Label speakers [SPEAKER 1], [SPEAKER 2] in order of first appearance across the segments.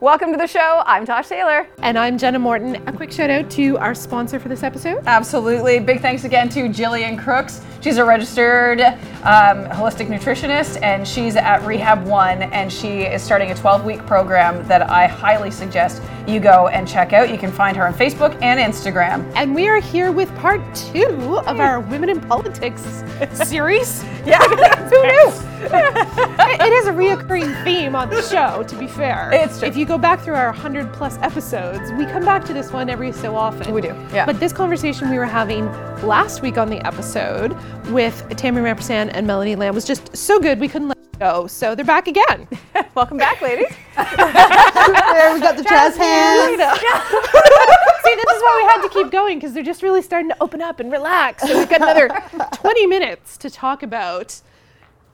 [SPEAKER 1] Welcome to the show. I'm Tosh Taylor.
[SPEAKER 2] And I'm Jenna Morton. A quick shout out to our sponsor for this episode.
[SPEAKER 1] Absolutely. Big thanks again to Jillian Crooks. She's a registered um, holistic nutritionist and she's at Rehab One and she is starting a 12 week program that I highly suggest you go and check out. You can find her on Facebook and Instagram.
[SPEAKER 2] And we are here with part two of our Women in Politics series.
[SPEAKER 1] yeah, who knew?
[SPEAKER 2] it is a reoccurring theme on the show, to be fair.
[SPEAKER 1] It's true.
[SPEAKER 2] If you go back through our 100 plus episodes, we come back to this one every so often.
[SPEAKER 1] We do, yeah.
[SPEAKER 2] But this conversation we were having last week on the episode with Tammy Rampersaud and Melody Land was just so good we couldn't let it go. So they're back again.
[SPEAKER 1] Welcome back, ladies.
[SPEAKER 3] there we got the jazz hands.
[SPEAKER 2] See, this is why we had to keep going because they're just really starting to open up and relax. So we've got another 20 minutes to talk about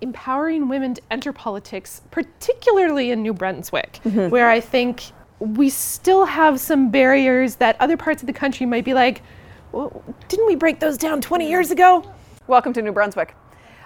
[SPEAKER 2] empowering women to enter politics, particularly in New Brunswick,
[SPEAKER 1] Mm-hmm.
[SPEAKER 2] where I think we still have some barriers that other parts of the country might be like, well, didn't we break those down 20 years ago?
[SPEAKER 1] Welcome to New Brunswick.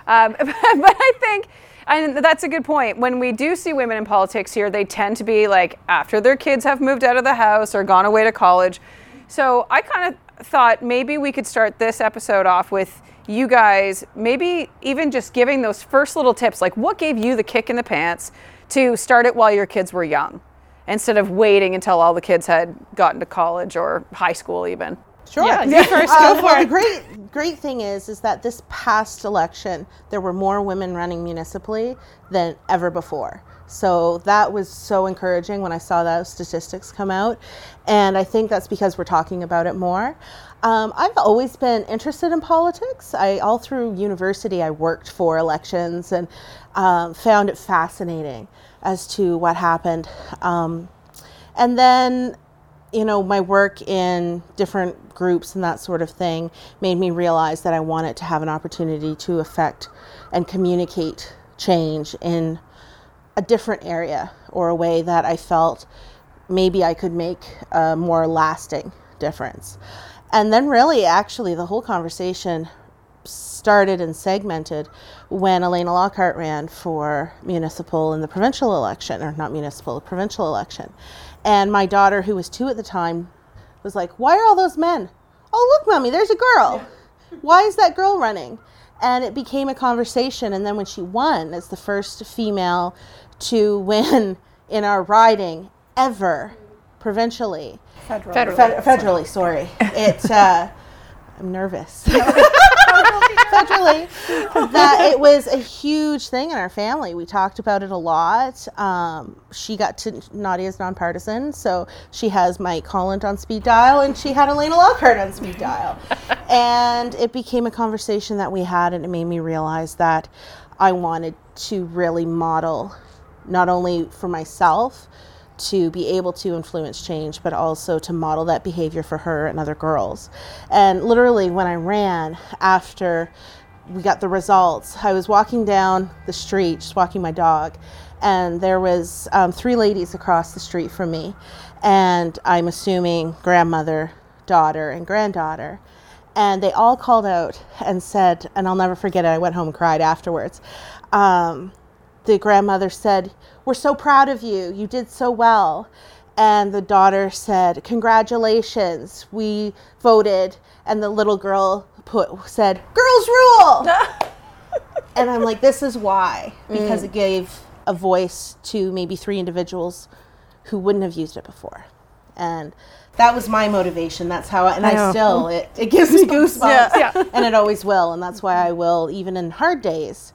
[SPEAKER 1] Um, but I think, and that's a good point. When we do see women in politics here, they tend to be like after their kids have moved out of the house or gone away to college. So I kind of thought maybe we could start this episode off with you guys, maybe even just giving those first little tips, like what gave you the kick in the pants to start it while your kids were young, instead of waiting until all the kids had gotten to college or high school even.
[SPEAKER 3] Sure.
[SPEAKER 2] Yeah, you first, go
[SPEAKER 3] Uh,
[SPEAKER 2] for
[SPEAKER 3] well,
[SPEAKER 2] it.
[SPEAKER 3] the great great thing is is that this past election there were more women running municipally than ever before. So that was so encouraging when I saw those statistics come out, and I think that's because we're talking about it more. Um, I've always been interested in politics. I all through university I worked for elections and um, found it fascinating as to what happened. Um, and then you know, my work in different groups and that sort of thing made me realize that I wanted to have an opportunity to affect and communicate change in a different area or a way that I felt maybe I could make a more lasting difference. And then, really, actually, the whole conversation started and segmented when Alaina Lockhart ran for municipal in the provincial election, or not municipal, the provincial election. And my daughter, who was two at the time, was like, Why are all those men? Oh, look, mommy, there's a girl. Why is that girl running? And it became a conversation. And then when she won as the first female to win in our riding ever provincially,
[SPEAKER 2] federally,
[SPEAKER 3] Fed- federally, sorry. It, uh, I'm nervous. Federally, that it was a huge thing in our family. We talked about it a lot. Um, she got to Nadia's nonpartisan, so she has Mike Holland on speed dial, and she had Alaina Lockhart on speed dial. and it became a conversation that we had, and it made me realize that I wanted to really model not only for myself to be able to influence change, but also to model that behavior for her and other girls. And literally, when I ran after we got the results, I was walking down the street, just walking my dog, and there was um, three ladies across the street from me, and I'm assuming grandmother, daughter, and granddaughter. And they all called out and said, and I'll never forget it. I went home and cried afterwards. Um, the grandmother said, We're so proud of you. You did so well. And the daughter said, Congratulations. We voted. And the little girl put said, Girls rule. and I'm like, This is why. Mm. Because it gave a voice to maybe three individuals who wouldn't have used it before. And that was my motivation. That's how, I, and I,
[SPEAKER 2] know.
[SPEAKER 3] still, it, it gives me goosebumps.
[SPEAKER 1] Yeah.
[SPEAKER 2] Yeah.
[SPEAKER 3] And it always will. And that's why I will, even in hard days,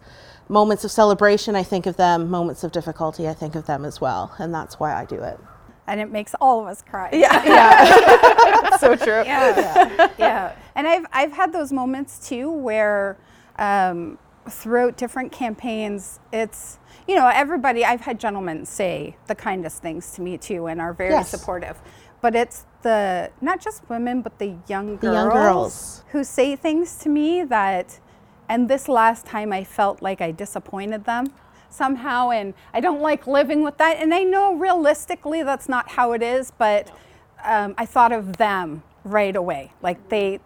[SPEAKER 3] moments of celebration, I think of them. Moments of difficulty, I think of them as well. And that's why I do it.
[SPEAKER 4] and it makes all of us cry.
[SPEAKER 1] Yeah. so true.
[SPEAKER 4] yeah, yeah. And I've I've had those moments too where um, throughout different campaigns, it's you know everybody. I've had gentlemen say the kindest things to me too, and are very
[SPEAKER 3] Yes.
[SPEAKER 4] supportive. But it's the not just women, but the young girls,
[SPEAKER 3] young girls.
[SPEAKER 4] who say things to me that. And this last time, I felt like I disappointed them somehow, and I don't like living with that. And I know realistically that's not how it is, but um, I thought of them right away. Like they,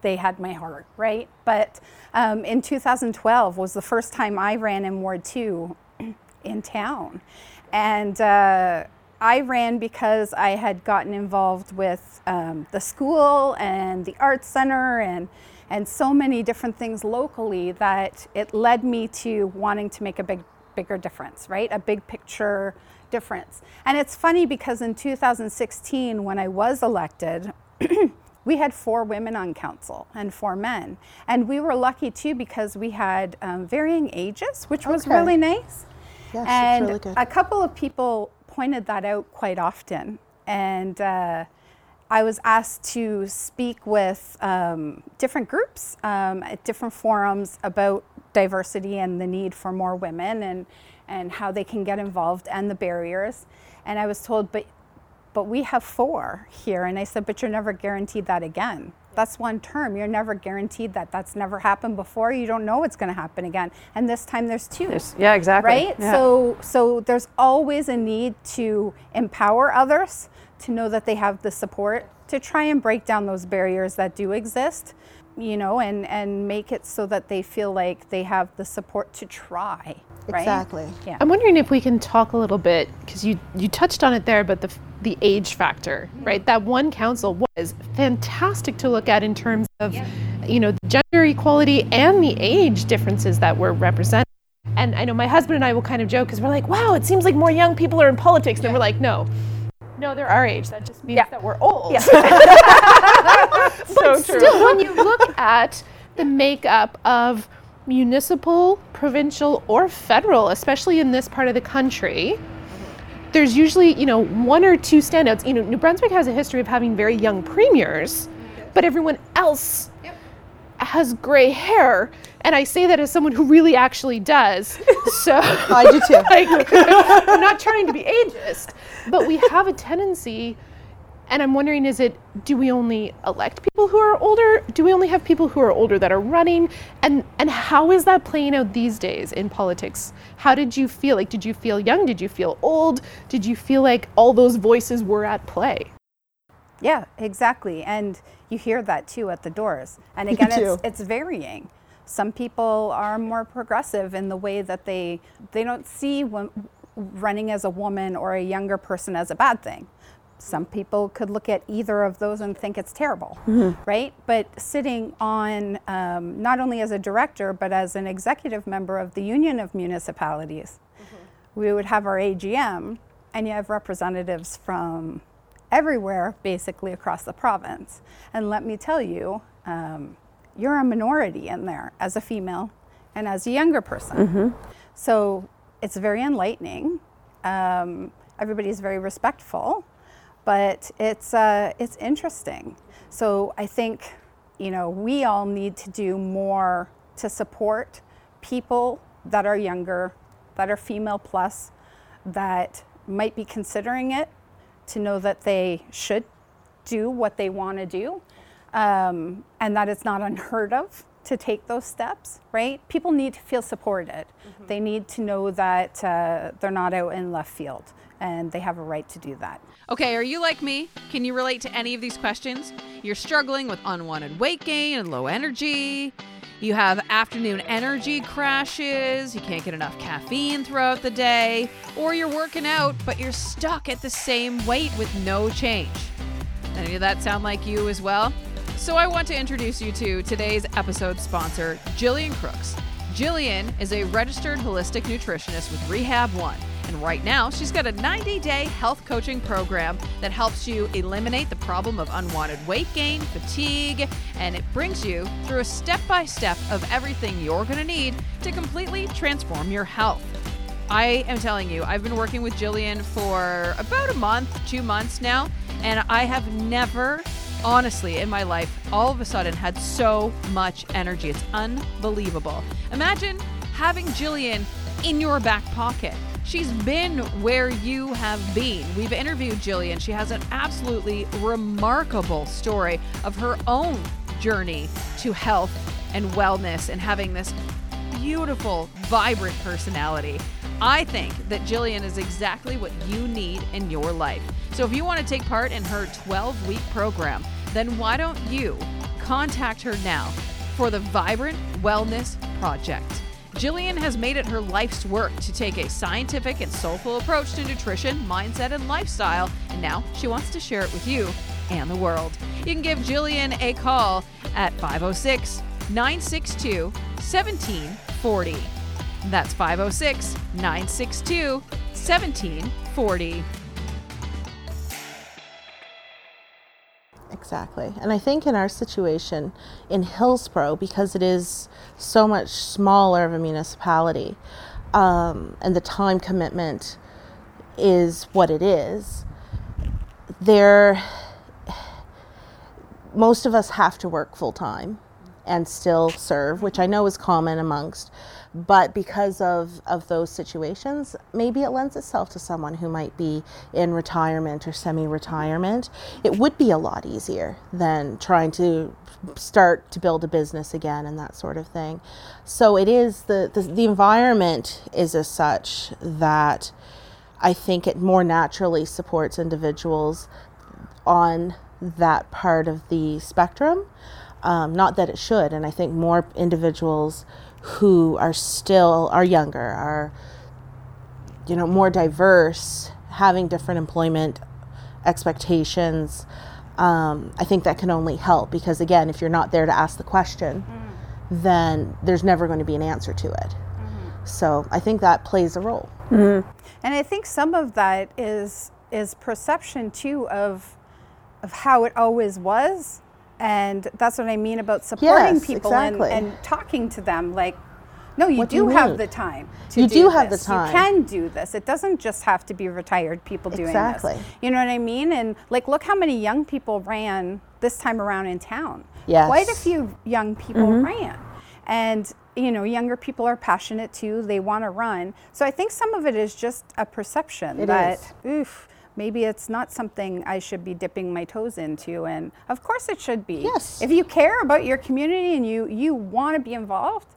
[SPEAKER 4] they had my heart, right? But um, in 2012 was the first time I ran in Ward 2 in town. And uh, I ran because I had gotten involved with um, the school and the arts center and and so many different things locally that it led me to wanting to make a big bigger difference, right? A big picture difference. And it's funny because in 2016 when I was elected we had four women on council and four men. And we were lucky too because we had um, varying ages, which was
[SPEAKER 3] Okay.
[SPEAKER 4] really nice.
[SPEAKER 3] Yes,
[SPEAKER 4] and
[SPEAKER 3] really good.
[SPEAKER 4] a couple of people pointed that out quite often. And uh, I was asked to speak with um, different groups um, at different forums about diversity and the need for more women and, and how they can get involved and the barriers. And I was told, but but we have four here. And I said, but you're never guaranteed that again. That's one term. You're never guaranteed that. That's never happened before. You don't know what's going to happen again. And this time there's two.
[SPEAKER 5] There's- yeah, exactly.
[SPEAKER 4] Right?
[SPEAKER 5] Yeah.
[SPEAKER 4] So so there's always a need to empower others to know that they have the support to try and break down those barriers that do exist, you know, and and make it so that they feel like they have the support to try. Right?
[SPEAKER 3] Exactly.
[SPEAKER 4] Yeah.
[SPEAKER 2] I'm wondering if we can talk a little bit because you you touched on it there, but the the age factor, mm-hmm. right? That one council was fantastic to look at in terms of, you know, the gender equality and the age differences that were represented. And I know my husband and I will kind of joke because we're like, wow, it seems like more young people are in politics. And we're like, no, no, they're our age. That just means
[SPEAKER 4] Yeah.
[SPEAKER 2] that we're old.
[SPEAKER 5] so
[SPEAKER 2] but still, when you look at the makeup of municipal, provincial, or federal, especially in this part of the country, there's usually, you know, one or two standouts. You know, New Brunswick has a history of having very young premiers, but everyone else has gray hair. And I say that as someone who really actually does. So
[SPEAKER 3] I do too.
[SPEAKER 2] like, I'm not trying to be ageist, but we have a tendency, and I'm wondering is it, do we only elect people who are older? Do we only have people who are older that are running? And, and how is that playing out these days in politics? How did you feel? Like, did you feel young? Did you feel old? Did you feel like all those voices were at play?
[SPEAKER 4] Yeah, exactly. And you hear that too at the doors. And again, it's, it's varying. Some people are more progressive in the way that they they don't see running as a woman or a younger person as a bad thing. Some people could look at either of those and think it's terrible, right? But sitting on um, not only as a director but as an executive member of the Union of Municipalities, we would have our AGM, and you have representatives from everywhere, basically across the province. And let me tell you, um, you're a minority in there as a female and as a younger person. So it's very enlightening. Um, everybody's very respectful, but it's uh, it's interesting. So I think you know we all need to do more to support people that are younger, that are female plus, that might be considering it, to know that they should do what they want to do, um, and that it's not unheard of to take those steps, right? People need to feel supported. They need to know that uh, they're not out in left field and they have a right to do that.
[SPEAKER 1] Okay, are you like me? Can you relate to any of these questions? You're struggling with unwanted weight gain and low energy. You have afternoon energy crashes. You can't get enough caffeine throughout the day. Or you're working out, but you're stuck at the same weight with no change. Any of that sound like you as well? So I want to introduce you to today's episode sponsor, Jillian Crooks. Jillian is a registered holistic nutritionist with Rehab One. And right now, she's got a 90 day health coaching program that helps you eliminate the problem of unwanted weight gain, fatigue, and it brings you through a step by step of everything you're going to need to completely transform your health. I am telling you, I've been working with Jillian for about a month, two months now, and I have never, honestly, in my life, all of a sudden had so much energy. It's unbelievable. Imagine having Jillian in your back pocket. She's been where you have been. We've interviewed Jillian. She has an absolutely remarkable story of her own journey to health and wellness and having this beautiful, vibrant personality. I think that Jillian is exactly what you need in your life. So if you want to take part in her 12 week program, then why don't you contact her now for the Vibrant Wellness Project?
[SPEAKER 6] Jillian has made it her life's work to take a scientific and soulful approach to nutrition, mindset, and lifestyle, and now she wants to share it with you and the world. You can give Jillian a call at 506 962 1740. That's 506 962 1740.
[SPEAKER 3] Exactly. And I think in our situation in Hillsborough, because it is so much smaller of a municipality um, and the time commitment is what it is, there, most of us have to work full time and still serve, which I know is common amongst. But because of, of those situations, maybe it lends itself to someone who might be in retirement or semi retirement. It would be a lot easier than trying to start to build a business again and that sort of thing. So it is the, the, the environment is as such that I think it more naturally supports individuals on that part of the spectrum. Um, not that it should, and I think more individuals who are still are younger, are you know more diverse, having different employment expectations. Um, I think that can only help because again, if you're not there to ask the question, mm. then there's never going to be an answer to it. Mm-hmm. So I think that plays a role.
[SPEAKER 4] Mm-hmm. And I think some of that is is perception too of of how it always was and that's what I mean about supporting
[SPEAKER 3] yes,
[SPEAKER 4] people
[SPEAKER 3] exactly.
[SPEAKER 4] and, and talking to them. Like, no, you what do, you have the time.
[SPEAKER 3] you
[SPEAKER 4] do,
[SPEAKER 3] do have the time.
[SPEAKER 4] You can do this. It doesn't just have to be retired people doing
[SPEAKER 3] exactly.
[SPEAKER 4] this. You know what I mean? And like, look how many young people ran this time around in town.
[SPEAKER 3] Yes.
[SPEAKER 4] Quite a few young people mm-hmm. ran. And you know, younger people are passionate too. They want to run. So I think some of it is just a perception
[SPEAKER 3] it
[SPEAKER 4] that,
[SPEAKER 3] is.
[SPEAKER 4] oof, maybe it's not something I should be dipping my toes into. And of course it should be.
[SPEAKER 3] Yes.
[SPEAKER 4] If you care about your community and you, you want to be involved,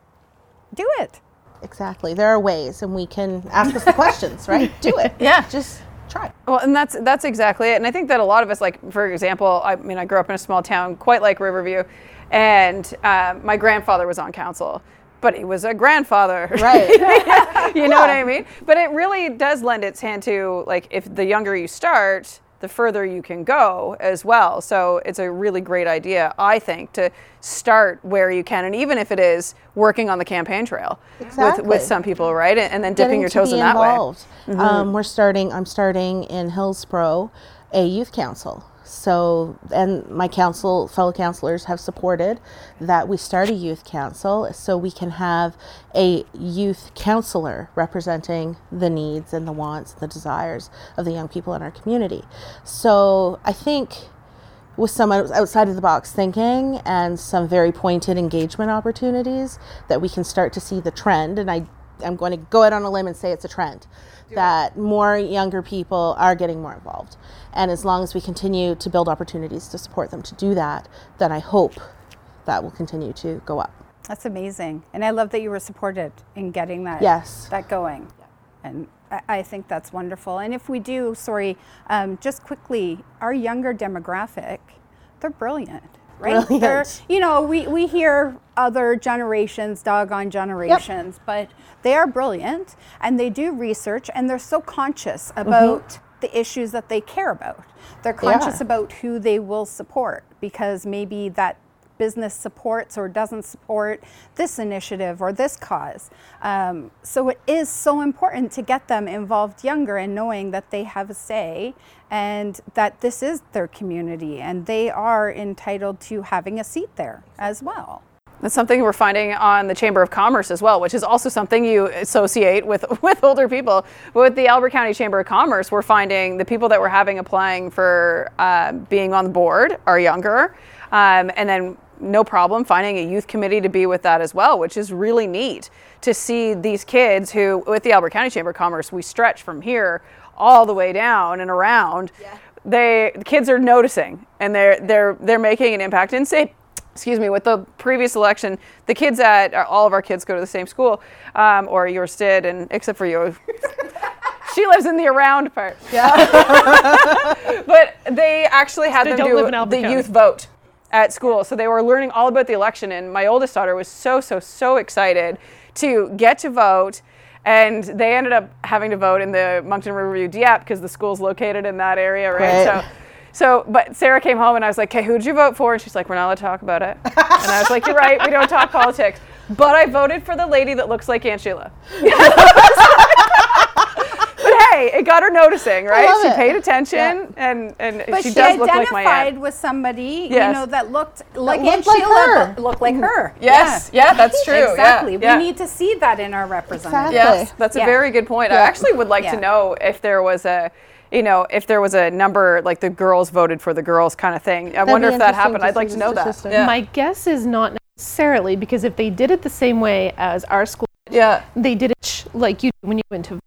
[SPEAKER 4] do it.
[SPEAKER 3] Exactly. There are ways and we can ask us the questions, right? Do it.
[SPEAKER 1] Yeah.
[SPEAKER 3] Just try.
[SPEAKER 1] Well, and that's that's exactly it. And I think that a lot of us, like for example, I mean, I grew up in a small town, quite like Riverview, and um, my grandfather was on council but he was a grandfather.
[SPEAKER 3] Right.
[SPEAKER 1] you know yeah. what I mean? But it really does lend its hand to like if the younger you start, the further you can go as well. So it's a really great idea, I think, to start where you can, and even if it is working on the campaign trail
[SPEAKER 3] exactly.
[SPEAKER 1] with, with some people, right? And, and then dipping
[SPEAKER 3] Getting
[SPEAKER 1] your toes
[SPEAKER 3] in
[SPEAKER 1] that
[SPEAKER 3] involved.
[SPEAKER 1] way.
[SPEAKER 3] Mm-hmm. Um, we're starting. I'm starting in Hillsborough a youth council so, and my council, fellow counselors have supported that we start a youth council so we can have a youth counselor representing the needs and the wants, and the desires of the young people in our community. So, I think with some outside of the box thinking and some very pointed engagement opportunities that we can start to see the trend and I I'm going to go out on a limb and say it's a trend that more younger people are getting more involved. And as long as we continue to build opportunities to support them to do that, then I hope that will continue to go up.
[SPEAKER 4] That's amazing. And I love that you were supported in getting that,
[SPEAKER 3] yes.
[SPEAKER 4] that going. And I think that's wonderful. And if we do, sorry, um, just quickly, our younger demographic, they're brilliant right?
[SPEAKER 3] Brilliant.
[SPEAKER 4] you know, we, we hear other generations, doggone generations, yep. but they are brilliant and they do research and they're so conscious mm-hmm. about mm-hmm. the issues that they care about. They're conscious yeah. about who they will support because maybe that business supports or doesn't support this initiative or this cause. Um, so it is so important to get them involved younger and knowing that they have a say and that this is their community and they are entitled to having a seat there as well.
[SPEAKER 1] That's something we're finding on the Chamber of Commerce as well, which is also something you associate with, with older people. But with the Albert County Chamber of Commerce, we're finding the people that we're having applying for uh, being on the board are younger. Um, and then no problem finding a youth committee to be with that as well, which is really neat to see these kids who, with the Albert County Chamber of Commerce, we stretch from here all the way down and around. Yeah. They the kids are noticing and they're they're they're making an impact. And say, excuse me, with the previous election, the kids at all of our kids go to the same school, um, or yours did, and except for you. she lives in the around part.
[SPEAKER 3] Yeah.
[SPEAKER 1] but they actually had
[SPEAKER 2] they
[SPEAKER 1] them do the youth vote at school. So they were learning all about the election, and my oldest daughter was so, so, so excited to get to vote. And they ended up having to vote in the Moncton Riverview Dieppe because the school's located in that area, right?
[SPEAKER 3] Right.
[SPEAKER 1] So, so, but Sarah came home and I was like, "Okay, who'd you vote for?" And she's like, "We're not allowed to talk about it." and I was like, "You're right. We don't talk politics." But I voted for the lady that looks like Aunt Sheila. but hey, it got her noticing, right? She
[SPEAKER 3] it.
[SPEAKER 1] paid attention, and and
[SPEAKER 4] But
[SPEAKER 1] she,
[SPEAKER 4] she,
[SPEAKER 1] does look like my
[SPEAKER 4] identified with somebody,
[SPEAKER 1] Yes.
[SPEAKER 4] you know, that looked like
[SPEAKER 3] looked
[SPEAKER 4] Aunt
[SPEAKER 3] like her.
[SPEAKER 4] but looked like her. Mm-hmm.
[SPEAKER 1] Yes, yeah, that's true.
[SPEAKER 4] Exactly.
[SPEAKER 1] yeah.
[SPEAKER 4] We need to see that in our representatives.
[SPEAKER 3] Exactly.
[SPEAKER 1] Yes, that's a very good point. I actually would like to know if there was a, you know, if there was a number like the girls voted for the girls kind of thing. I wonder if that happened. I'd like to know that. Yeah.
[SPEAKER 2] My guess is not necessarily because if they did it the same way as our school,
[SPEAKER 1] yeah.
[SPEAKER 2] they did it like you do when you went to vote,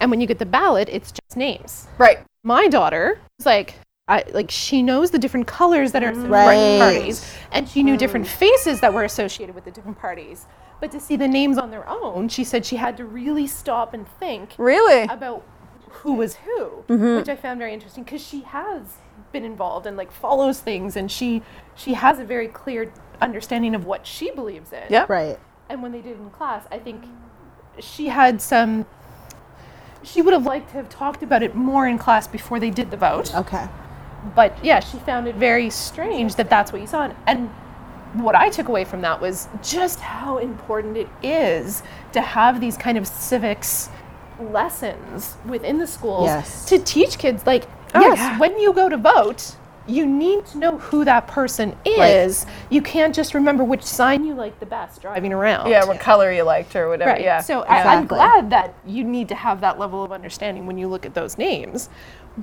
[SPEAKER 2] and when you get the ballot, it's just names.
[SPEAKER 1] Right.
[SPEAKER 2] My daughter was like, I, like she knows the different colors that are associated
[SPEAKER 3] Right.
[SPEAKER 2] with parties, and she knew different faces that were associated with the different parties. But to see the names on their own, she said she had to really stop and think
[SPEAKER 1] Really?
[SPEAKER 2] about who was who, mm-hmm. which I found very interesting because she has been involved and like follows things, and she she has a very clear understanding of what she believes in.
[SPEAKER 1] Yeah.
[SPEAKER 3] Right.
[SPEAKER 2] And when they did it in class, I think she had some. She would have liked to have talked about it more in class before they did the vote.
[SPEAKER 3] Okay.
[SPEAKER 2] But yeah, she found it very strange that that's what you saw. And, what I took away from that was just how important it is to have these kind of civics lessons within the schools
[SPEAKER 3] Yes.
[SPEAKER 2] to teach kids like
[SPEAKER 1] Oh,
[SPEAKER 2] yes
[SPEAKER 1] yeah.
[SPEAKER 2] when you go to vote you need to know who that person is you can't just remember which sign you like the best driving around
[SPEAKER 1] Yeah, what color you liked or whatever.
[SPEAKER 2] Right.
[SPEAKER 1] Yeah.
[SPEAKER 2] So
[SPEAKER 1] yeah.
[SPEAKER 2] I, I'm glad that you need to have that level of understanding when you look at those names.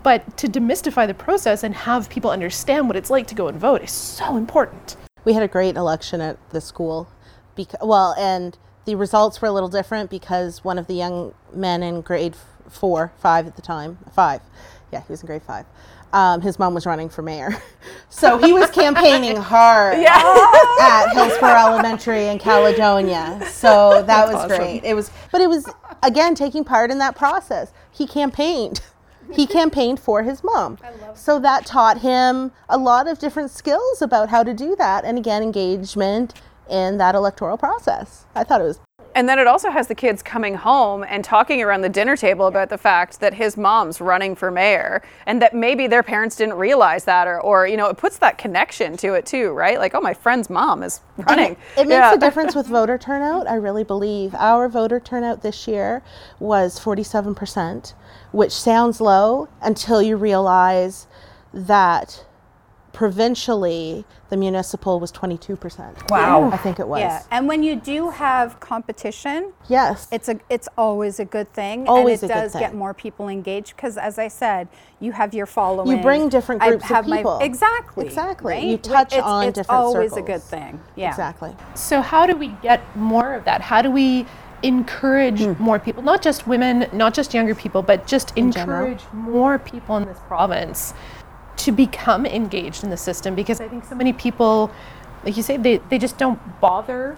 [SPEAKER 2] But to demystify the process and have people understand what it's like to go and vote is so important.
[SPEAKER 3] We had a great election at the school. Bec- well, and the results were a little different because one of the young men in grade four, five at the time, five, yeah, he was in grade five. Um, his mom was running for mayor, so he was campaigning hard at Hillsborough Elementary in Caledonia. So that was great. It was, but it was again taking part in that process. He campaigned. He campaigned for his mom. So that taught him a lot of different skills about how to do that, and again, engagement in that electoral process. I thought it was
[SPEAKER 1] And then it also has the kids coming home and talking around the dinner table about the fact that his mom's running for mayor and that maybe their parents didn't realize that or, or you know, it puts that connection to it too, right? Like, oh, my friend's mom is running.
[SPEAKER 3] It makes
[SPEAKER 1] Yeah.
[SPEAKER 3] a difference with voter turnout, I really believe. Our voter turnout this year was 47%, which sounds low until you realize that provincially the municipal was 22%.
[SPEAKER 1] Wow.
[SPEAKER 3] I think it was.
[SPEAKER 4] Yeah, and when you do have competition,
[SPEAKER 3] Yes.
[SPEAKER 4] it's a it's always a good thing.
[SPEAKER 3] Always
[SPEAKER 4] and
[SPEAKER 3] a
[SPEAKER 4] it
[SPEAKER 3] good
[SPEAKER 4] does get more people engaged because, as I said, you have your following.
[SPEAKER 3] You bring different
[SPEAKER 4] I
[SPEAKER 3] groups of
[SPEAKER 4] have my-
[SPEAKER 3] people.
[SPEAKER 4] exactly.
[SPEAKER 3] Exactly.
[SPEAKER 4] right?
[SPEAKER 3] You
[SPEAKER 4] Wh-
[SPEAKER 3] touch
[SPEAKER 4] it's,
[SPEAKER 3] on
[SPEAKER 4] it's
[SPEAKER 3] different
[SPEAKER 4] always a good thing. Yeah.
[SPEAKER 3] Exactly.
[SPEAKER 2] So, how do we get more of that? How do we encourage hmm. more people, not just women, not just younger people, but just
[SPEAKER 3] general.
[SPEAKER 2] encourage more people in this province to become engaged in the system? Because I think so many people, like you say, they, they just don't bother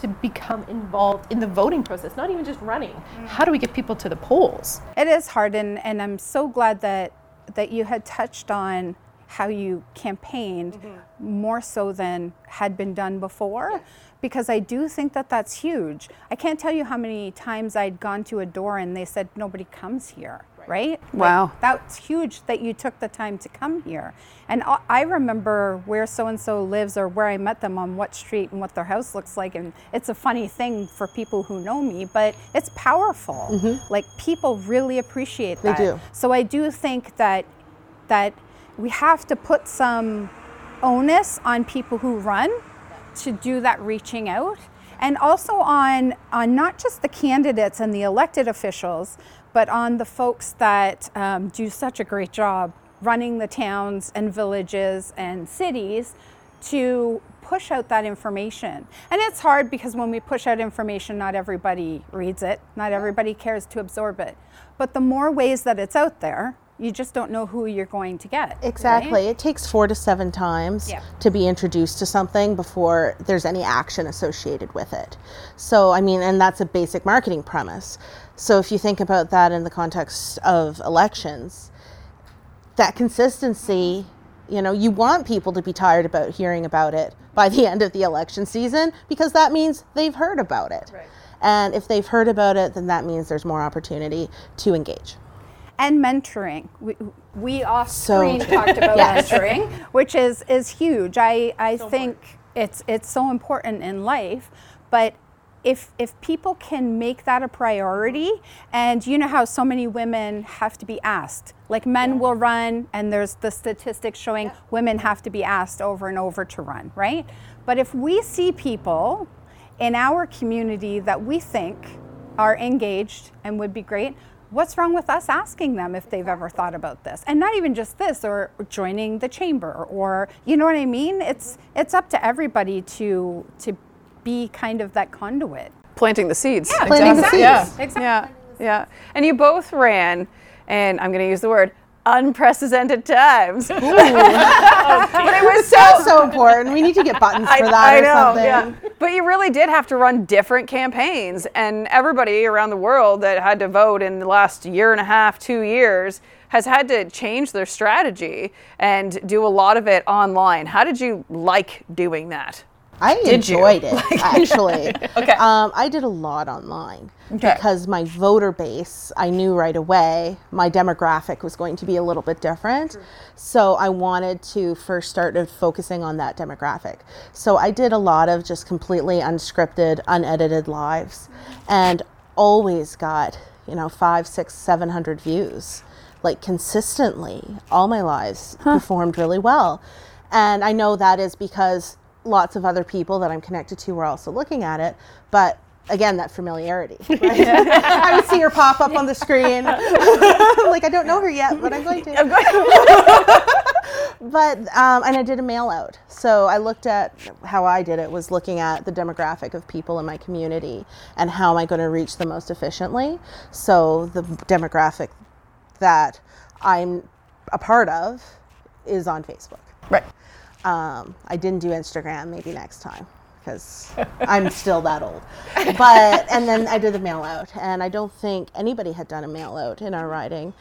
[SPEAKER 2] to become involved in the voting process, not even just running. Mm. How do we get people to the polls?
[SPEAKER 4] It is hard, and, and I'm so glad that that you had touched on how you campaigned mm-hmm. more so than had been done before, because I do think that that's huge. I can't tell you how many times I'd gone to a door and they said nobody comes here. Right? Like,
[SPEAKER 1] Wow.
[SPEAKER 4] that's huge that you took the time to come here. And I- I remember where so and so lives or where I met them on what street and what their house looks like. And it's a funny thing for people who know me, but it's powerful. Like people really appreciate
[SPEAKER 3] Mm-hmm. They do.
[SPEAKER 4] So I do think that that we have to put some onus on people who run to do that reaching out and also on on not just the candidates and the elected officials but on the folks that um, do such a great job running the towns and villages and cities to push out that information. And it's hard because when we push out information, not everybody reads it, not everybody cares to absorb it. But the more ways that it's out there, you just don't know who you're going to get. right?
[SPEAKER 3] Exactly. It takes four to seven times
[SPEAKER 4] Yeah.
[SPEAKER 3] to be introduced to something before there's any action associated with it. So, I mean, and that's a basic marketing premise. So, if you think about that in the context of elections, that consistency, you know, you want people to be tired about hearing about it by the end of the election season because that means they've heard about it. And if they've heard about it, then that means there's more opportunity to engage.
[SPEAKER 4] And mentoring. We, we off screen
[SPEAKER 3] true.
[SPEAKER 4] talked about
[SPEAKER 3] Yes.
[SPEAKER 4] mentoring, which is is huge. I I think it's it's so important in life, but if if people can make that a priority, and you know how so many women have to be asked, like men will run, and there's the statistics showing women have to be asked over and over to run, right? But if we see people in our community that we think are engaged and would be great. What's wrong with us asking them if they've ever thought about this? And not even just this, or joining the chamber, or you know what I mean? It's it's up to everybody to to be kind of that conduit.
[SPEAKER 1] planting the seeds. Yeah,
[SPEAKER 3] Planting the seeds.
[SPEAKER 1] Yeah,
[SPEAKER 4] Exactly.
[SPEAKER 1] yeah, yeah. And you both ran, and I'm going to use the word unprecedented times. but it was so.
[SPEAKER 3] So important. We need to get buttons for that
[SPEAKER 1] I
[SPEAKER 3] or
[SPEAKER 1] know,
[SPEAKER 3] something.
[SPEAKER 1] yeah. But you really did have to run different campaigns, and everybody around the world that had to vote in the last year and a half, two years, has had to change their strategy and do a lot of it online. How did you like doing that?
[SPEAKER 3] I
[SPEAKER 1] Did you?
[SPEAKER 3] enjoyed it actually.
[SPEAKER 1] Okay.
[SPEAKER 3] Um, I did a lot online
[SPEAKER 1] Okay.
[SPEAKER 3] because my voter base, I knew right away my demographic was going to be a little bit different. So I wanted to first start focusing on that demographic. So I did a lot of just completely unscripted, unedited lives, and always got you know five, six, seven hundred views, like consistently. All my lives performed really well, and I know that is because lots of other people that I'm connected to were also looking at it, but again, that familiarity. right? I would see her pop up on the screen. like, I don't know her yet, but I'm going to. but, um, and I did a mail out. So I looked at how I did it, was looking at the demographic of people in my community and how am I going to reach them most efficiently. So the demographic that I'm a part of is on Facebook. Um, I didn't do Instagram. Maybe next time because I'm still that old. But and then I did the mail out, and I don't think anybody had done a mail out in our riding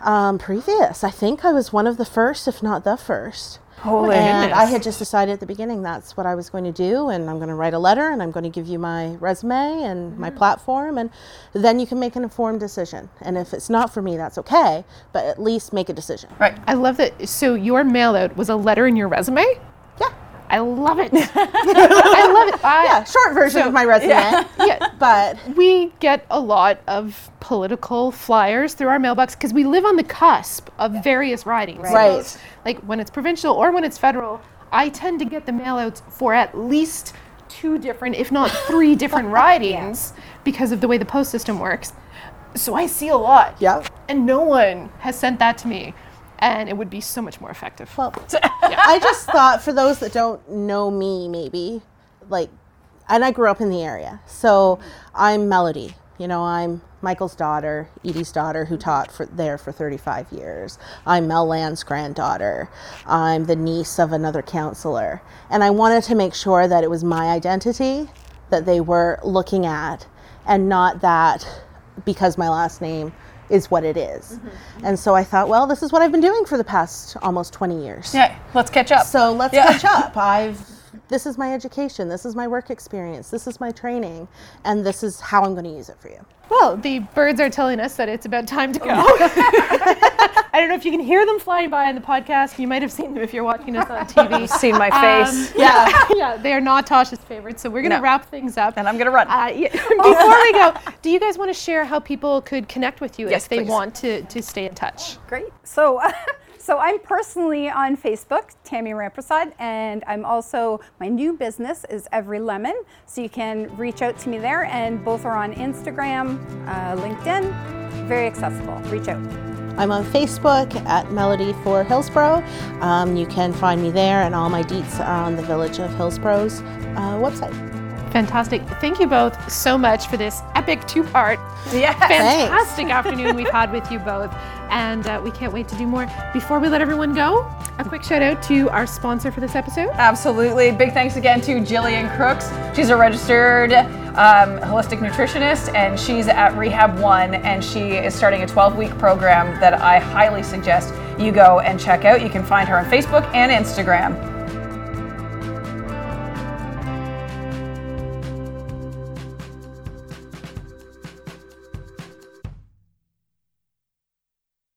[SPEAKER 3] um, previous. I think I was one of the first, if not the first.
[SPEAKER 1] Holy
[SPEAKER 3] and I had just decided at the beginning that's what I was going to do, and I'm going to write a letter, and I'm going to give you my resume and my mm-hmm. platform, and then you can make an informed decision. And if it's not for me, that's okay, but at least make a decision.
[SPEAKER 1] Right.
[SPEAKER 2] I love that. So your mail out was a letter in your resume?
[SPEAKER 3] Yeah.
[SPEAKER 2] I love it. I love it. I,
[SPEAKER 3] Yeah, short version of my resume.
[SPEAKER 2] yeah.
[SPEAKER 3] But
[SPEAKER 2] We get a lot of political flyers through our mailbox because we live on the cusp of various ridings. So
[SPEAKER 3] Right.
[SPEAKER 2] those- Like when it's provincial or when it's federal, I tend to get the mailouts for at least two different, if not three different ridings because of the way the post system works. So I see a lot.
[SPEAKER 3] yeah.
[SPEAKER 2] And no one has sent that to me. And it would be so much more effective.
[SPEAKER 3] Well, I just thought for those that don't know me, maybe, like, and I grew up in the area. So I'm Melody. You know, I'm Michael's daughter, Edie's daughter, who taught for there for 35 years. I'm Mel Land's granddaughter. I'm the niece of another counselor. And I wanted to make sure that it was my identity that they were looking at and not that because my last name is what it is. Mm-hmm. And so I thought, well, this is what I've been doing for the past almost 20 years.
[SPEAKER 1] Yeah, let's catch up.
[SPEAKER 3] So let's
[SPEAKER 1] Yeah.
[SPEAKER 3] catch up. I've this is my education, this is my work experience, this is my training, and this is how I'm going to use it for you.
[SPEAKER 2] Well, the birds are telling us that it's about time to go. I don't know if you can hear them flying by on the podcast. You might have seen them if you're watching us on TV.
[SPEAKER 1] Seen my face.
[SPEAKER 2] yeah, yeah, they are not Tasha's favorites. So we're going to
[SPEAKER 1] No.
[SPEAKER 2] wrap things up.
[SPEAKER 1] and I'm going to run.
[SPEAKER 2] Uh, yeah, before we go, do you guys want to share how people could connect with you
[SPEAKER 1] Yes,
[SPEAKER 2] if they
[SPEAKER 1] please.
[SPEAKER 2] want to, to stay in touch?
[SPEAKER 4] Great. So, so I'm personally on Facebook, Tammy Rampersaud, and I'm also my new business is Every Lemon. So you can reach out to me there, and both are on Instagram, uh, LinkedIn. Very accessible. Reach out.
[SPEAKER 3] I'm on Facebook at Melody for Hillsborough. Um, you can find me there, and all my deets are on the Village of Hillsborough's uh, website.
[SPEAKER 2] Fantastic. Thank you both so much for this epic two part,
[SPEAKER 1] yeah.
[SPEAKER 2] fantastic afternoon we've had with you both. And uh, we can't wait to do more. Before we let everyone go, a quick shout out to our sponsor for this episode.
[SPEAKER 1] Absolutely. Big thanks again to Jillian Crooks. She's a registered um, holistic nutritionist and she's at Rehab One and she is starting a 12 week program that I highly suggest you go and check out. You can find her on Facebook and Instagram.